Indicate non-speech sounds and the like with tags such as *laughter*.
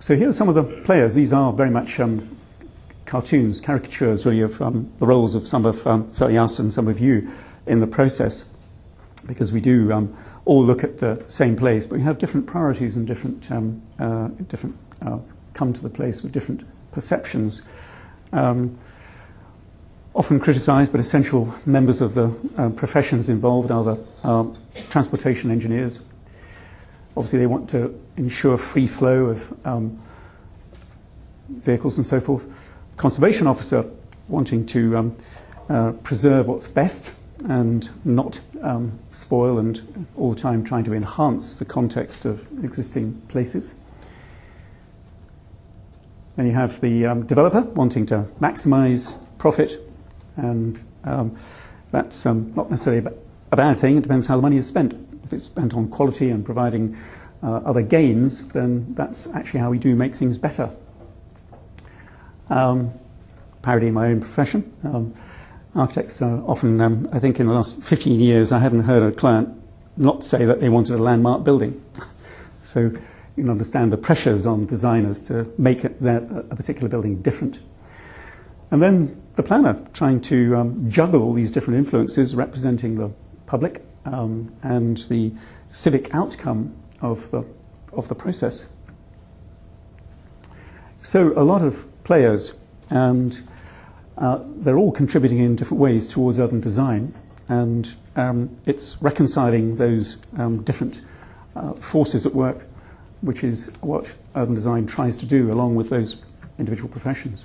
so here are some of the players. These are very much um, cartoons, caricatures really of um, the roles of some of um, certainly us and some of you in the process, because we do um, all look at the same place, but we have different priorities and different um, uh, different uh, come to the place with different perceptions. Um, often criticised, but essential members of the uh, professions involved are the uh, transportation engineers. Obviously, they want to ensure free flow of um, vehicles and so forth. Conservation officer wanting to um, uh, preserve what's best and not um, spoil and all the time trying to enhance the context of existing places. Then you have the um, developer wanting to maximize profit, and um, that's um, not necessarily a bad thing. It depends how the money is spent. If it's spent on quality and providing uh, other gains, then that's actually how we do make things better. Um, parodying my own profession. Um, architects are often, um, I think in the last 15 years, I haven't heard a client not say that they wanted a landmark building. *laughs* so you can understand the pressures on designers to make that, a particular building different. And then the planner trying to um, juggle all these different influences representing the public um, and the civic outcome of the, of the process. So a lot of players and uh, they're all contributing in different ways towards urban design, and um, it's reconciling those um, different uh, forces at work, which is what urban design tries to do along with those individual professions.